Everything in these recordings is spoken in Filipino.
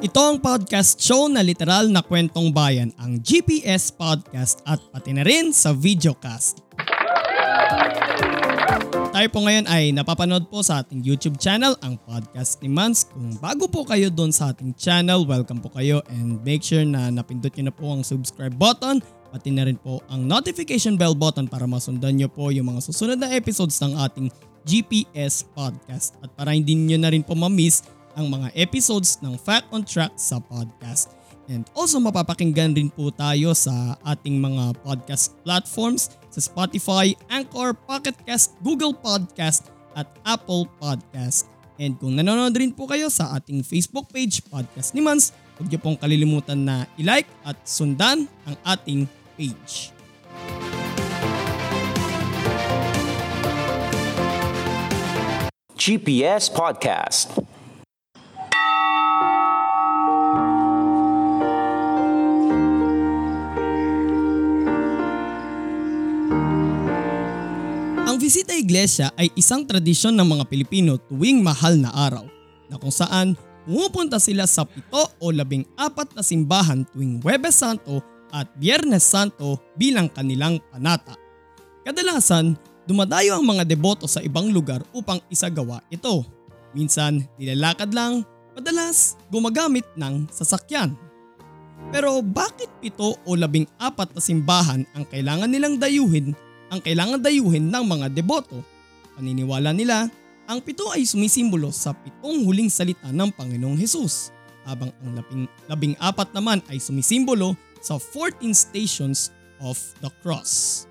Ito ang podcast show na literal na kwentong bayan, ang GPS Podcast at pati na rin sa videocast. Tayo po ngayon ay napapanood po sa ating YouTube channel, ang Podcast ni Mans. Kung bago po kayo doon sa ating channel, welcome po kayo and make sure na napindot nyo na po ang subscribe button pati na rin po ang notification bell button para masundan nyo po yung mga susunod na episodes ng ating GPS Podcast at para hindi nyo na rin po ma-miss ang mga episodes ng Fact on Track sa podcast. And also mapapakinggan rin po tayo sa ating mga podcast platforms sa Spotify, Anchor, Pocket Cast, Google Podcast at Apple Podcast. And kung nanonood rin po kayo sa ating Facebook page, Podcast ni Mans, huwag niyo pong kalilimutan na i-like at sundan ang ating page. GPS Podcast. Ang bisita iglesia ay isang tradisyon ng mga Pilipino tuwing mahal na araw na kung saan pumupunta sila sa pito o labing apat na simbahan tuwing Huwebes Santo at Biyernes Santo bilang kanilang panata. Kadalasan, dumadayo ang mga deboto sa ibang lugar upang isagawa ito. Minsan, nilalakad lang, madalas gumagamit ng sasakyan. Pero bakit pito o labing apat na simbahan ang kailangan nilang dayuhin ang kailangan dayuhin ng mga deboto. Paniniwala nila, ang pito ay sumisimbolo sa pitong huling salita ng Panginoong Hesus, habang ang labing, labing apat naman ay sumisimbolo sa 14 stations of the cross.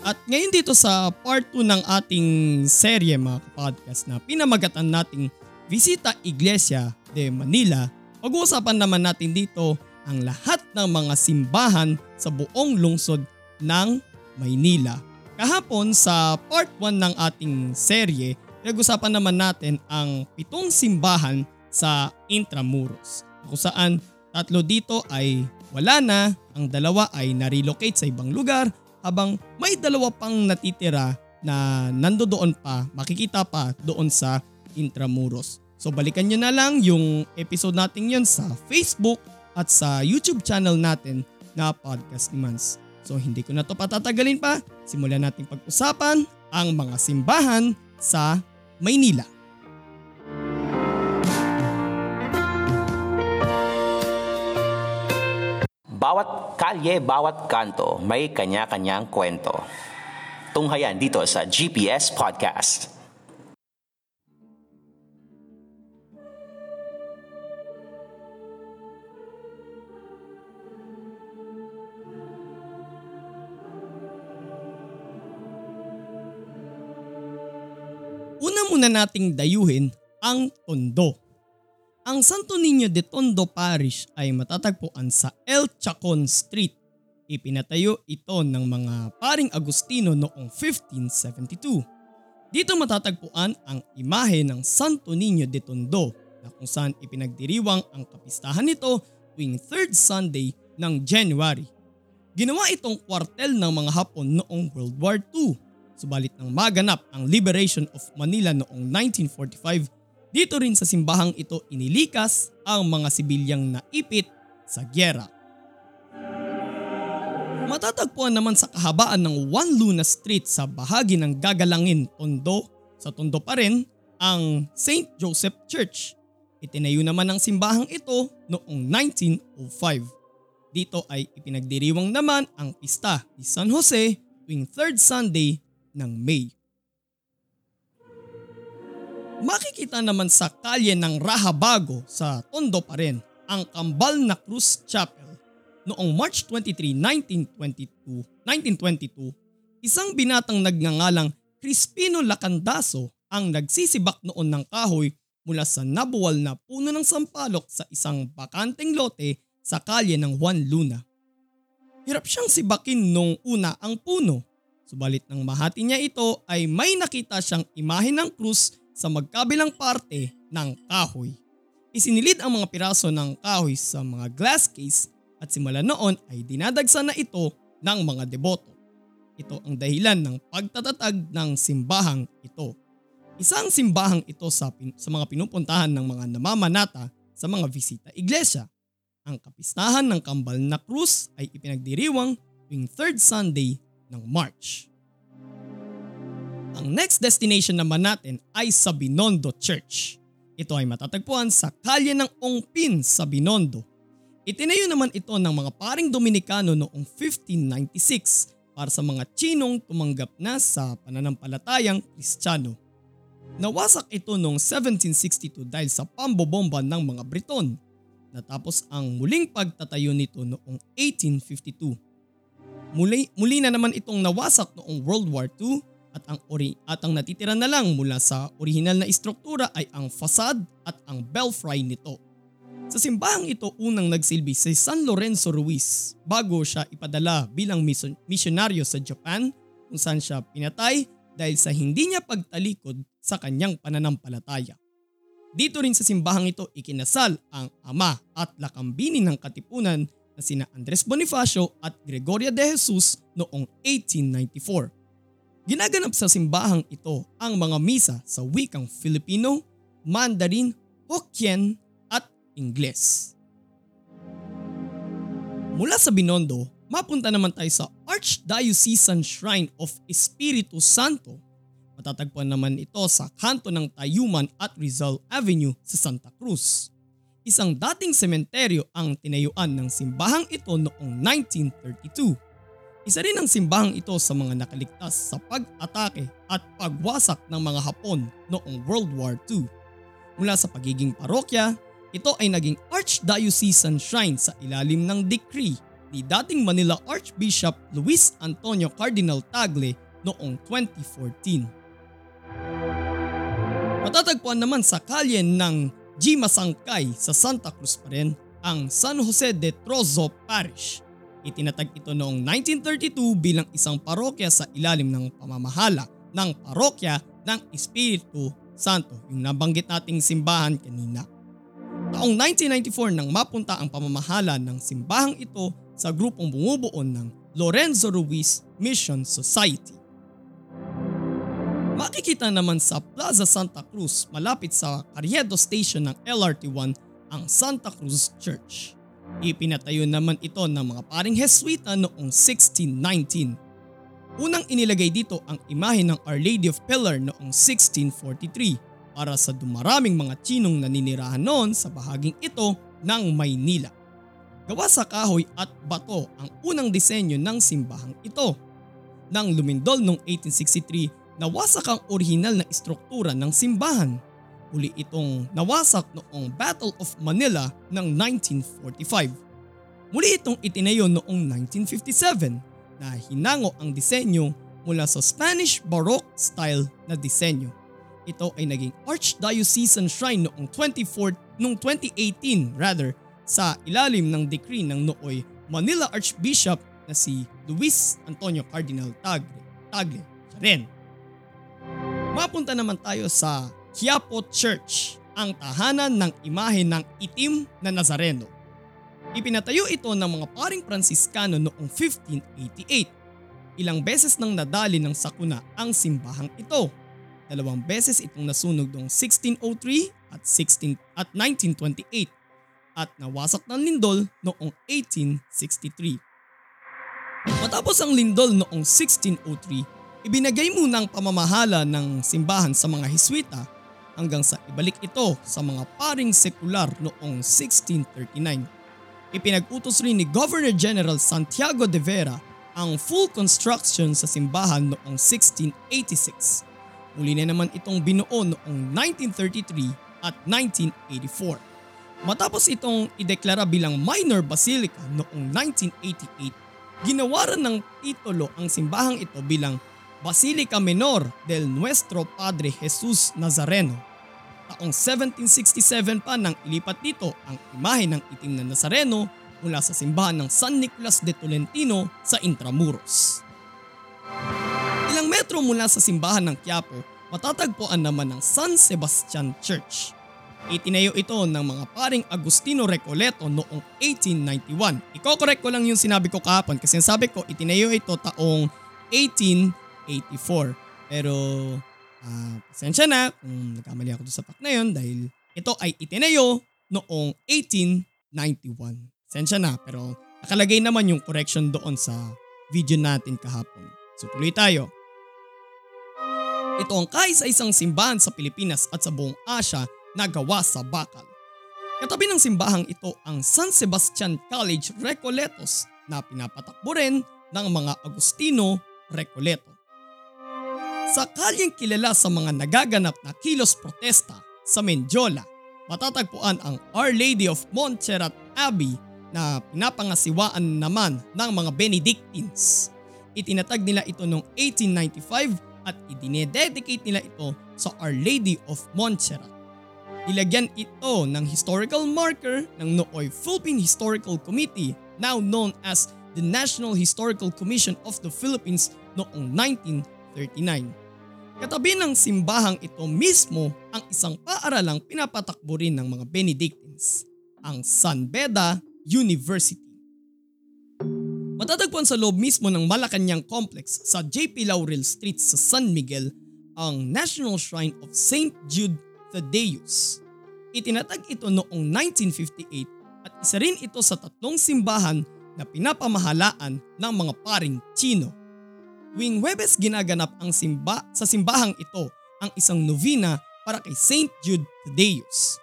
At ngayon dito sa part 2 ng ating serye mga podcast na pinamagatan nating Visita Iglesia de Manila, pag-uusapan naman natin dito ang lahat ng mga simbahan sa buong lungsod ng Maynila. Kahapon sa part 1 ng ating serye, pinag-usapan naman natin ang pitong simbahan sa Intramuros. Kung saan tatlo dito ay wala na, ang dalawa ay na-relocate sa ibang lugar habang may dalawa pang natitira na nandoon pa, makikita pa doon sa Intramuros. So balikan nyo na lang yung episode natin yon sa Facebook at sa YouTube channel natin na Podcast ni. So hindi ko na to patatagalin pa, simulan natin pag-usapan ang mga simbahan sa Maynila. Bawat kalye, bawat kanto, may kanya-kanyang kwento. Tunghayan dito sa GPS Podcast. Una nating dayuhin ang Tondo. Ang Santo Niño de Tondo Parish ay matatagpuan sa El Chacon Street. Ipinatayo ito ng mga paring Agustino noong 1572. Dito matatagpuan ang imahe ng Santo Niño de Tondo na kung saan ipinagdiriwang ang kapistahan nito tuwing 3rd Sunday ng January. Ginawa itong kwartel ng mga Hapon noong World War II Subalit nang maganap ang liberation of Manila noong 1945, dito rin sa simbahang ito inilikas ang mga sibilyang naipit sa gyera. Matatagpuan naman sa kahabaan ng Juan Luna Street sa bahagi ng Gagalangin, Tondo, sa Tondo pa rin ang St. Joseph Church. Itinayo naman ang simbahang ito noong 1905. Dito ay ipinagdiriwang naman ang pista ni San Jose tuwing 3rd Sunday ng May. Makikita naman sa kalye ng Rahabago sa Tondo pa rin ang kambal na Cruz Chapel noong March 23, 1922, 1922 isang binatang nagngangalang Crispino Lacandaso ang nagsisibak noon ng kahoy mula sa nabuwal na puno ng sampalok sa isang bakanteng lote sa kalye ng Juan Luna. Hirap siyang sibakin nung una ang puno, subalit nang mahati niya ito ay may nakita siyang imahe ng krus sa magkabilang parte ng kahoy. Isinilid ang mga piraso ng kahoy sa mga glass case at simula noon ay dinadagsa na ito ng mga deboto. Ito ang dahilan ng pagtatatag ng simbahang ito. Isang simbahang ito sa, pin- sa mga pinupuntahan ng mga namamanata sa mga bisita iglesia. Ang kapistahan ng kambal na krus ay ipinagdiriwang tuwing third Sunday ng March. Ang next destination naman natin ay sa Binondo Church. Ito ay matatagpuan sa kalye ng Ongpin sa Binondo. Itinayo naman ito ng mga paring Dominikano noong 1596 para sa mga Chinong tumanggap na sa pananampalatayang Kristiyano. Nawasak ito noong 1762 dahil sa pambobomba ng mga Briton. Natapos ang muling pagtatayo nito noong 1852. Muli, muli na naman itong nawasak noong World War II at ang ori at ang natitira na lang mula sa orihinal na istruktura ay ang facade at ang belfry nito. Sa simbahang ito unang nagsilbi si San Lorenzo Ruiz bago siya ipadala bilang misyonaryo sa Japan kung saan siya pinatay dahil sa hindi niya pagtalikod sa kanyang pananampalataya. Dito rin sa simbahang ito ikinasal ang ama at lakambini ng katipunan na sina Andres Bonifacio at Gregoria de Jesus noong 1894. Ginaganap sa simbahang ito ang mga misa sa wikang Filipino, Mandarin, Hokkien at Ingles. Mula sa Binondo, mapunta naman tayo sa Archdiocesan Shrine of Espiritu Santo. Matatagpuan naman ito sa kanto ng Tayuman at Rizal Avenue sa Santa Cruz. Isang dating sementeryo ang tinayuan ng simbahang ito noong 1932 isa rin ang simbahang ito sa mga nakaligtas sa pag-atake at pagwasak ng mga Hapon noong World War II. Mula sa pagiging parokya, ito ay naging Archdiocesan Shrine sa ilalim ng decree ni dating Manila Archbishop Luis Antonio Cardinal Tagle noong 2014. Matatagpuan naman sa kalye ng G. Masangkay sa Santa Cruz pa rin ang San Jose de Trozo Parish Itinatag ito noong 1932 bilang isang parokya sa ilalim ng pamamahala ng parokya ng Espiritu Santo, yung nabanggit nating simbahan kanina. Taong 1994 nang mapunta ang pamamahala ng simbahang ito sa grupong bumubuo ng Lorenzo Ruiz Mission Society. Makikita naman sa Plaza Santa Cruz malapit sa Carriedo Station ng LRT1 ang Santa Cruz Church. Ipinatayo naman ito ng mga paring Heswita noong 1619. Unang inilagay dito ang imahe ng Our Lady of Pillar noong 1643 para sa dumaraming mga Chinong naninirahan noon sa bahaging ito ng Maynila. Gawa sa kahoy at bato ang unang disenyo ng simbahang ito. Nang lumindol noong 1863, nawasak ang orihinal na istruktura ng simbahan Uli itong nawasak noong Battle of Manila ng 1945. Muli itong itinayo noong 1957 na hinango ang disenyo mula sa Spanish Baroque style na disenyo. Ito ay naging Archdiocesan Shrine noong 24 noong 2018 rather sa ilalim ng decree ng nooy Manila Archbishop na si Luis Antonio Cardinal Tagle. Tagle. Rin. Mapunta naman tayo sa Quiapo Church, ang tahanan ng imahe ng itim na Nazareno. Ipinatayo ito ng mga paring Pransiskano noong 1588. Ilang beses nang nadali ng sakuna ang simbahang ito. Dalawang beses itong nasunog noong 1603 at 16 at 1928 at nawasak ng lindol noong 1863. Matapos ang lindol noong 1603, ibinagay muna ang pamamahala ng simbahan sa mga Hiswita hanggang sa ibalik ito sa mga paring sekular noong 1639. Ipinag-utos rin ni Governor General Santiago de Vera ang full construction sa simbahan noong 1686. Muli na naman itong binuo noong 1933 at 1984. Matapos itong ideklara bilang minor basilica noong 1988, ginawaran ng titulo ang simbahang ito bilang Basilica Menor del Nuestro Padre Jesus Nazareno Taong 1767 pa nang ilipat dito ang imahe ng itim na Nazareno mula sa simbahan ng San Nicolas de Tolentino sa Intramuros. Ilang metro mula sa simbahan ng Quiapo, matatagpuan naman ang San Sebastian Church. Itinayo ito ng mga paring Agustino Recoleto noong 1891. Iko-correct ko lang yung sinabi ko kahapon kasi sabi ko itinayo ito taong 1884. Pero uh, pasensya na kung nagkamali ako sa fact na yun dahil ito ay itinayo noong 1891. Pasensya na pero nakalagay naman yung correction doon sa video natin kahapon. So tuloy tayo. Ito ang kaisa-isang simbahan sa Pilipinas at sa buong Asya na gawa sa bakal. Katabi ng simbahang ito ang San Sebastian College Recoletos na pinapatakbo rin ng mga Agustino Recoleto. Sa kalyeng kilala sa mga nagaganap na kilos protesta sa Mendiola, matatagpuan ang Our Lady of Montserrat Abbey na pinapangasiwaan naman ng mga Benedictines. Itinatag nila ito noong 1895 at idinededicate nila ito sa Our Lady of Montserrat. Ilagyan ito ng historical marker ng Nooy Philippine Historical Committee now known as the National Historical Commission of the Philippines noong 1939. Katabi ng simbahang ito mismo ang isang paaralang pinapatakbo rin ng mga Benedictines, ang San Beda University. Matatagpuan sa loob mismo ng Malacanang Complex sa JP Laurel Street sa San Miguel ang National Shrine of St. Jude Thaddeus. Itinatag ito noong 1958 at isa rin ito sa tatlong simbahan na pinapamahalaan ng mga paring Chino Tuwing Webes ginaganap ang simba sa simbahang ito ang isang novena para kay St. Jude Thaddeus.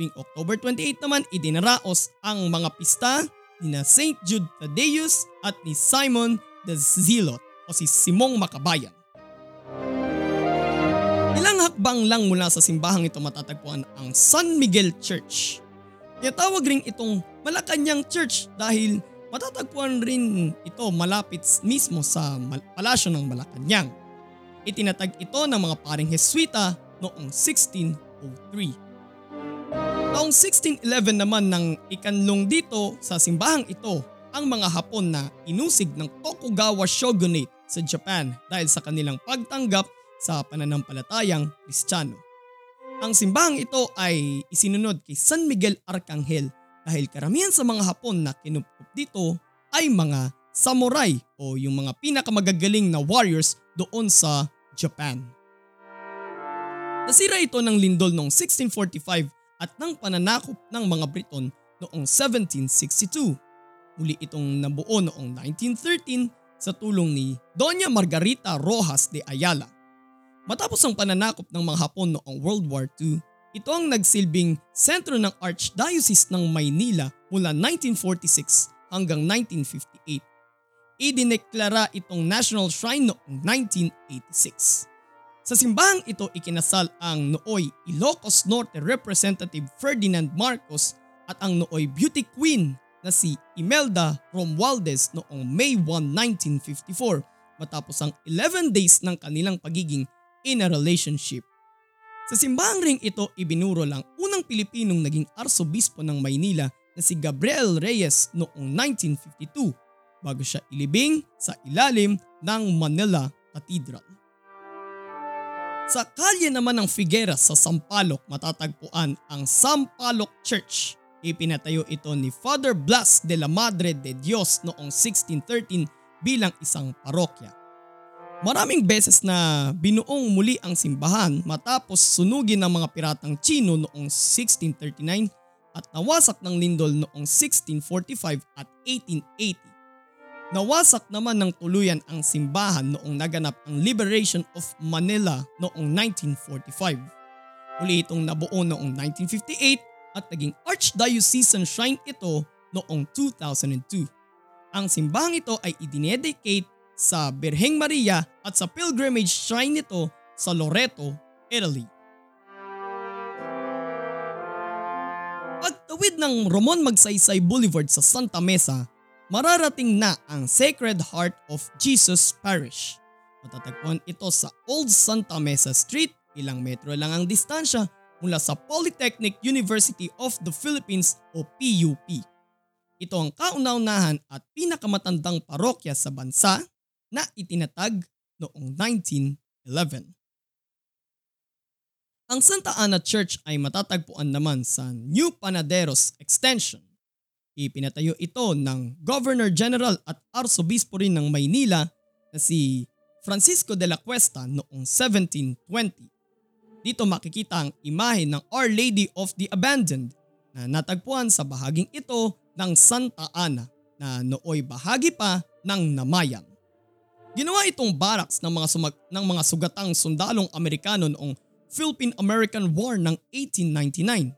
Tuwing October 28 naman idinaraos ang mga pista ni na St. Jude Thaddeus at ni Simon the Zealot o si Simong Makabayan. Ilang hakbang lang mula sa simbahang ito matatagpuan ang San Miguel Church. Tinatawag rin itong Malacanang Church dahil Matatagpuan rin ito malapit mismo sa palasyo ng Malacanang. Itinatag ito ng mga paring Heswita noong 1603. Taong 1611 naman ng ikanlong dito sa simbahang ito ang mga Hapon na inusig ng Tokugawa Shogunate sa Japan dahil sa kanilang pagtanggap sa pananampalatayang Kristiyano. Ang simbahang ito ay isinunod kay San Miguel Arcangel dahil karamihan sa mga Hapon na kinupkup dito ay mga samurai o yung mga pinakamagagaling na warriors doon sa Japan. Nasira ito ng lindol noong 1645 at ng pananakop ng mga Briton noong 1762. Muli itong nabuo noong 1913 sa tulong ni Doña Margarita Rojas de Ayala. Matapos ang pananakop ng mga Hapon noong World War II, ito ang nagsilbing sentro ng Archdiocese ng Maynila mula 1946 hanggang 1958. Idineklara itong National Shrine noong 1986. Sa simbahang ito ikinasal ang nooy Ilocos Norte Representative Ferdinand Marcos at ang nooy beauty queen na si Imelda Romualdez noong May 1, 1954 matapos ang 11 days ng kanilang pagiging in a relationship. Sa simbahang ring ito ibinuro lang unang Pilipinong naging arsobispo ng Maynila na si Gabriel Reyes noong 1952 bago siya ilibing sa ilalim ng Manila Cathedral. Sa kalye naman ng Figueras sa Sampaloc matatagpuan ang Sampaloc Church. Ipinatayo ito ni Father Blas de la Madre de Dios noong 1613 bilang isang parokya. Maraming beses na binuong muli ang simbahan matapos sunugin ng mga piratang Chino noong 1639 at nawasak ng lindol noong 1645 at 1880. Nawasak naman ng tuluyan ang simbahan noong naganap ang Liberation of Manila noong 1945. Uli itong nabuo noong 1958 at naging Archdiocesan Shrine ito noong 2002. Ang simbahang ito ay idinedicate sa Birheng Maria at sa pilgrimage shrine nito sa Loreto, Italy. Pagtawid ng Ramon Magsaysay Boulevard sa Santa Mesa, mararating na ang Sacred Heart of Jesus Parish. Matatagpuan ito sa Old Santa Mesa Street, ilang metro lang ang distansya mula sa Polytechnic University of the Philippines o PUP. Ito ang kauna-unahan at pinakamatandang parokya sa bansa na itinatag noong 1911. Ang Santa Ana Church ay matatagpuan naman sa New Panaderos Extension. Ipinatayo ito ng Governor General at Arsobispo rin ng Maynila na si Francisco de la Cuesta noong 1720. Dito makikita ang imahe ng Our Lady of the Abandoned na natagpuan sa bahaging ito ng Santa Ana na nooy bahagi pa ng Namayan. Ginawa itong barracks ng mga, sumag- ng mga sugatang sundalong Amerikano noong Philippine-American War ng 1899.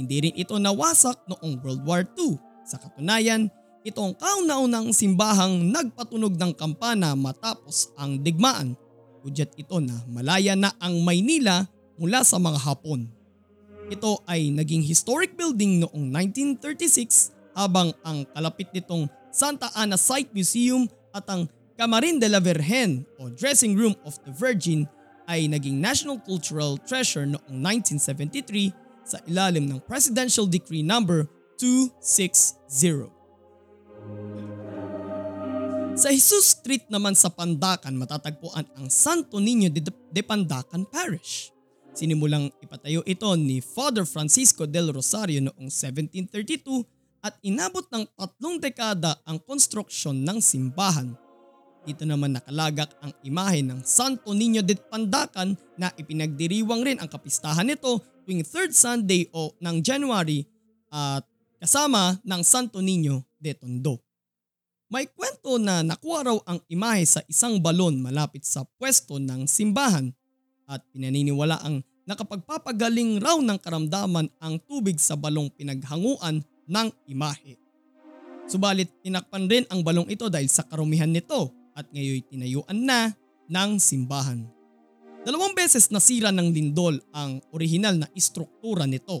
Hindi rin ito nawasak noong World War II. Sa katunayan, ito ang kauna-unang simbahang nagpatunog ng kampana matapos ang digmaan. Udyat ito na malaya na ang Maynila mula sa mga Hapon. Ito ay naging historic building noong 1936 habang ang kalapit nitong Santa Ana Site Museum at ang Camarin de la Virgen o Dressing Room of the Virgin ay naging National Cultural Treasure noong 1973 sa ilalim ng Presidential Decree No. 260. Sa Jesus Street naman sa Pandacan matatagpuan ang Santo Niño de, Pandacan Parish. Sinimulang ipatayo ito ni Father Francisco del Rosario noong 1732 at inabot ng tatlong dekada ang konstruksyon ng simbahan dito naman nakalagak ang imahe ng Santo Niño de Pandacan na ipinagdiriwang rin ang kapistahan nito tuwing 3rd Sunday o ng January at kasama ng Santo Niño de Tondo. May kwento na nakuha raw ang imahe sa isang balon malapit sa pwesto ng simbahan at pinaniniwala ang nakapagpapagaling raw ng karamdaman ang tubig sa balong pinaghanguan ng imahe. Subalit tinakpan rin ang balong ito dahil sa karumihan nito at ngayon tinayuan na ng simbahan. Dalawang beses nasira ng lindol ang orihinal na istruktura nito.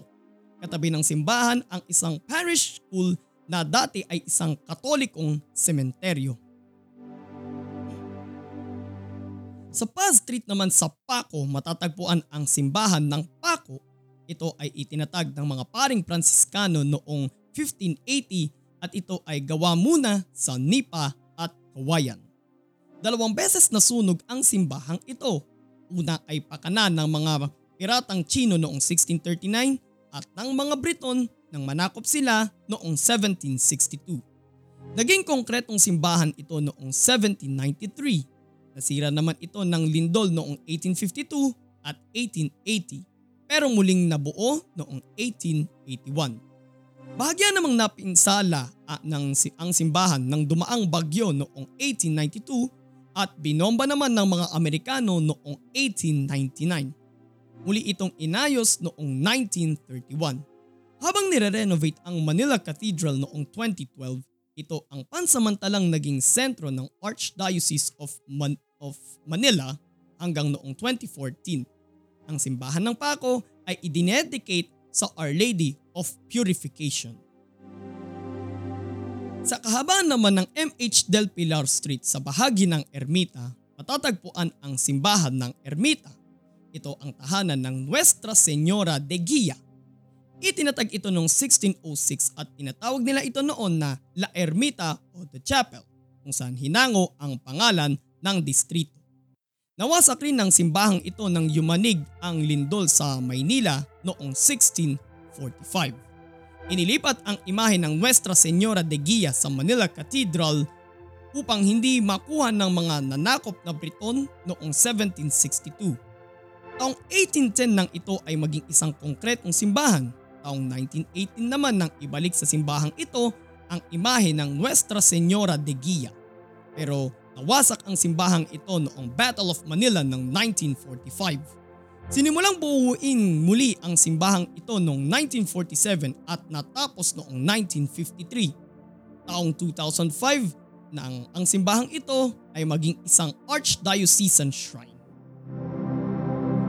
Katabi ng simbahan ang isang parish school na dati ay isang katolikong sementeryo. Sa Paz Street naman sa Paco matatagpuan ang simbahan ng Paco. Ito ay itinatag ng mga paring Pransiskano noong 1580 at ito ay gawa muna sa Nipa at Kawayan. Dalawang beses nasunog ang simbahang ito. Una ay pakanan ng mga piratang Chino noong 1639 at ng mga Briton nang manakop sila noong 1762. Naging konkretong simbahan ito noong 1793. Nasira naman ito ng lindol noong 1852 at 1880 pero muling nabuo noong 1881. Bahagya namang napinsala ah, ng, ang simbahan ng dumaang bagyo noong 1892 at binomba naman ng mga Amerikano noong 1899. Muli itong inayos noong 1931. Habang nire-renovate ang Manila Cathedral noong 2012, ito ang pansamantalang naging sentro ng Archdiocese of, Man- of Manila hanggang noong 2014. Ang simbahan ng Paco ay idinedicate sa Our Lady of Purification. Sa kahabaan naman ng MH Del Pilar Street sa bahagi ng Ermita, matatagpuan ang simbahan ng Ermita. Ito ang tahanan ng Nuestra Señora de Guia. Itinatag ito noong 1606 at tinatawag nila ito noon na La Ermita o The Chapel kung saan hinango ang pangalan ng distrito. Nawasak rin ng simbahang ito ng yumanig ang lindol sa Maynila noong 1645. Inilipat ang imahe ng Nuestra Señora de Guia sa Manila Cathedral upang hindi makuha ng mga nanakop na Briton noong 1762. Taong 1810 nang ito ay maging isang konkretong simbahan. Taong 1918 naman nang ibalik sa simbahang ito ang imahe ng Nuestra Señora de Guia. Pero nawasak ang simbahang ito noong Battle of Manila ng 1945. Sinimulang buuin muli ang simbahang ito noong 1947 at natapos noong 1953. Taong 2005 na ang, ang simbahang ito ay maging isang archdiocesan shrine.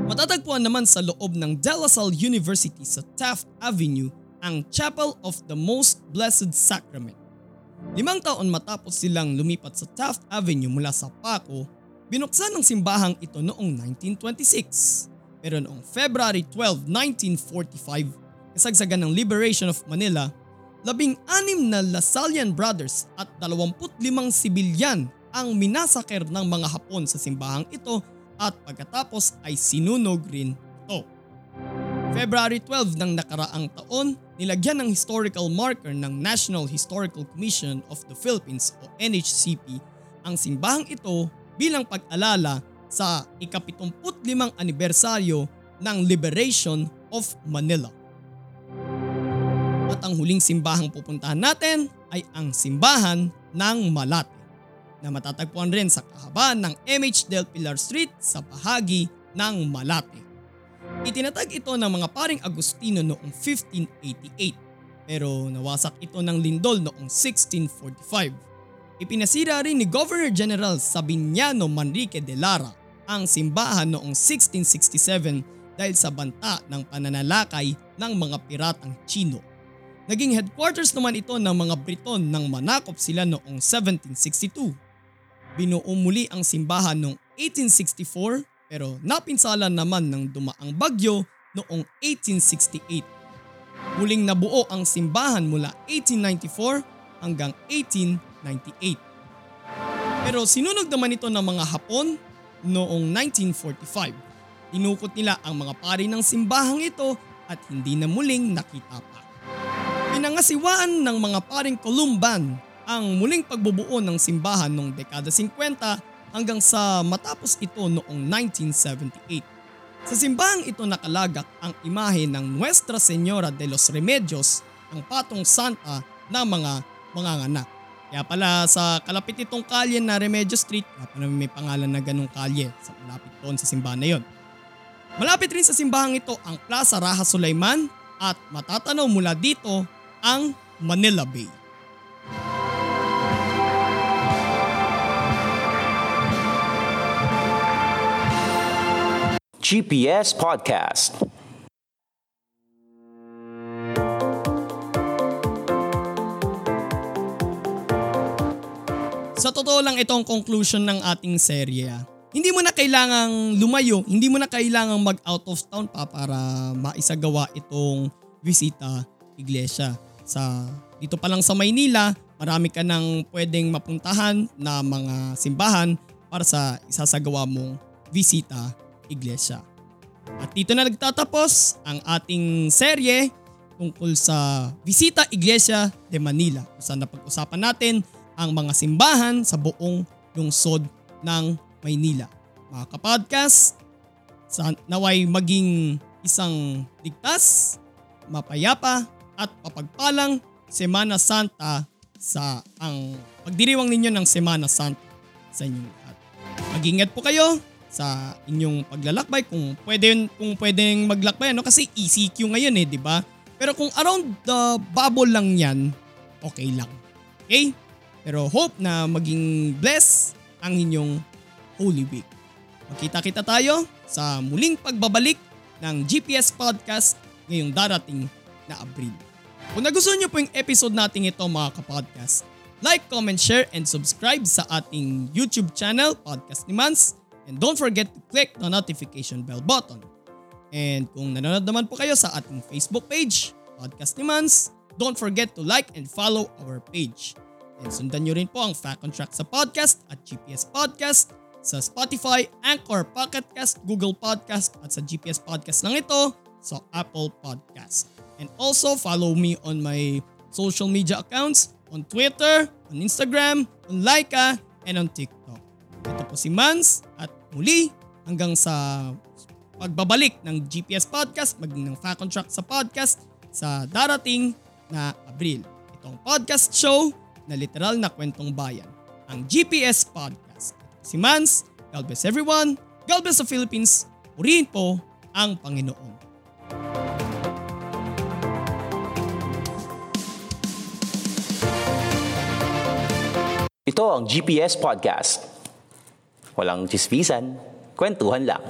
Matatagpuan naman sa loob ng De La Salle University sa Taft Avenue ang Chapel of the Most Blessed Sacrament. Limang taon matapos silang lumipat sa Taft Avenue mula sa Paco, binuksan ang simbahang ito noong 1926 Pero noong February 12, 1945, kasagsagan ng Liberation of Manila, labing anim na Lasallian brothers at 25 sibilyan ang minasaker ng mga Hapon sa simbahang ito at pagkatapos ay sinunog rin ito. February 12 ng nakaraang taon, nilagyan ng historical marker ng National Historical Commission of the Philippines o NHCP ang simbahang ito bilang pag-alala sa ika-75 anibersaryo ng Liberation of Manila. At ang huling simbahang pupuntahan natin ay ang simbahan ng Malate na matatagpuan rin sa kahabaan ng MH Del Pilar Street sa bahagi ng Malate. Itinatag ito ng mga paring Agustino noong 1588 pero nawasak ito ng lindol noong 1645. Ipinasira rin ni Governor General Sabiniano Manrique de Lara ang simbahan noong 1667 dahil sa banta ng pananalakay ng mga piratang Chino. Naging headquarters naman ito ng mga Briton nang manakop sila noong 1762. Binuo muli ang simbahan noong 1864 pero napinsala naman ng dumaang bagyo noong 1868. Muling nabuo ang simbahan mula 1894 hanggang 1898. Pero sinunog naman ito ng mga Hapon noong 1945. Inukot nila ang mga pari ng simbahang ito at hindi na muling nakita pa. Pinangasiwaan ng mga paring Columban ang muling pagbubuo ng simbahan noong dekada 50 hanggang sa matapos ito noong 1978. Sa simbahang ito nakalagak ang imahe ng Nuestra Señora de los Remedios, ang patong santa ng mga manganganak. Kaya pala sa kalapit itong kalye na Remedio Street, kaya pala may pangalan na ganong kalye sa malapit doon sa simbahan na yon. Malapit rin sa simbahang ito ang Plaza Raja Sulaiman at matatanaw mula dito ang Manila Bay. GPS Podcast. Sa totoo lang ito conclusion ng ating serye. ah. Hindi mo na kailangang lumayo, hindi mo na kailangang mag out of town pa para maisagawa itong bisita iglesia. Sa dito pa lang sa Maynila, marami ka nang pwedeng mapuntahan na mga simbahan para sa isasagawa mong bisita iglesia. At dito na nagtatapos ang ating serye tungkol sa Visita Iglesia de Manila kung saan napag-usapan natin ang mga simbahan sa buong lungsod ng Maynila. Mga kapodcast, sa naway maging isang ligtas, mapayapa at papagpalang Semana Santa sa ang pagdiriwang ninyo ng Semana Santa sa inyong lahat. Mag-ingat po kayo sa inyong paglalakbay kung pwede kung pwedeng maglakbay ano kasi ECQ ngayon eh, di ba? Pero kung around the bubble lang 'yan, okay lang. Okay? Pero hope na maging bless ang inyong Holy Week. Magkita-kita tayo sa muling pagbabalik ng GPS Podcast ngayong darating na Abril. Kung nagustuhan niyo po yung episode natin ito mga kapodcast, like, comment, share, and subscribe sa ating YouTube channel, Podcast ni Mans. And don't forget to click the notification bell button. And kung nanonood naman po kayo sa ating Facebook page, Podcast ni Mans, don't forget to like and follow our page. And sundan nyo rin po ang Fact on Track sa podcast at GPS Podcast sa Spotify, Anchor, Pocket Cast, Google Podcast at sa GPS Podcast lang ito sa Apple Podcast. And also follow me on my social media accounts on Twitter, on Instagram, on Laika, and on TikTok. Ito po si Mans at muli hanggang sa pagbabalik ng GPS Podcast, maging ng Fact on Track sa podcast sa darating na Abril. Itong podcast show na literal na kwentong bayan, ang GPS Podcast. Si Mans, God bless everyone, God bless the Philippines, purihin po ang Panginoon. Ito ang GPS Podcast. Walang chismisan, kwentuhan lang.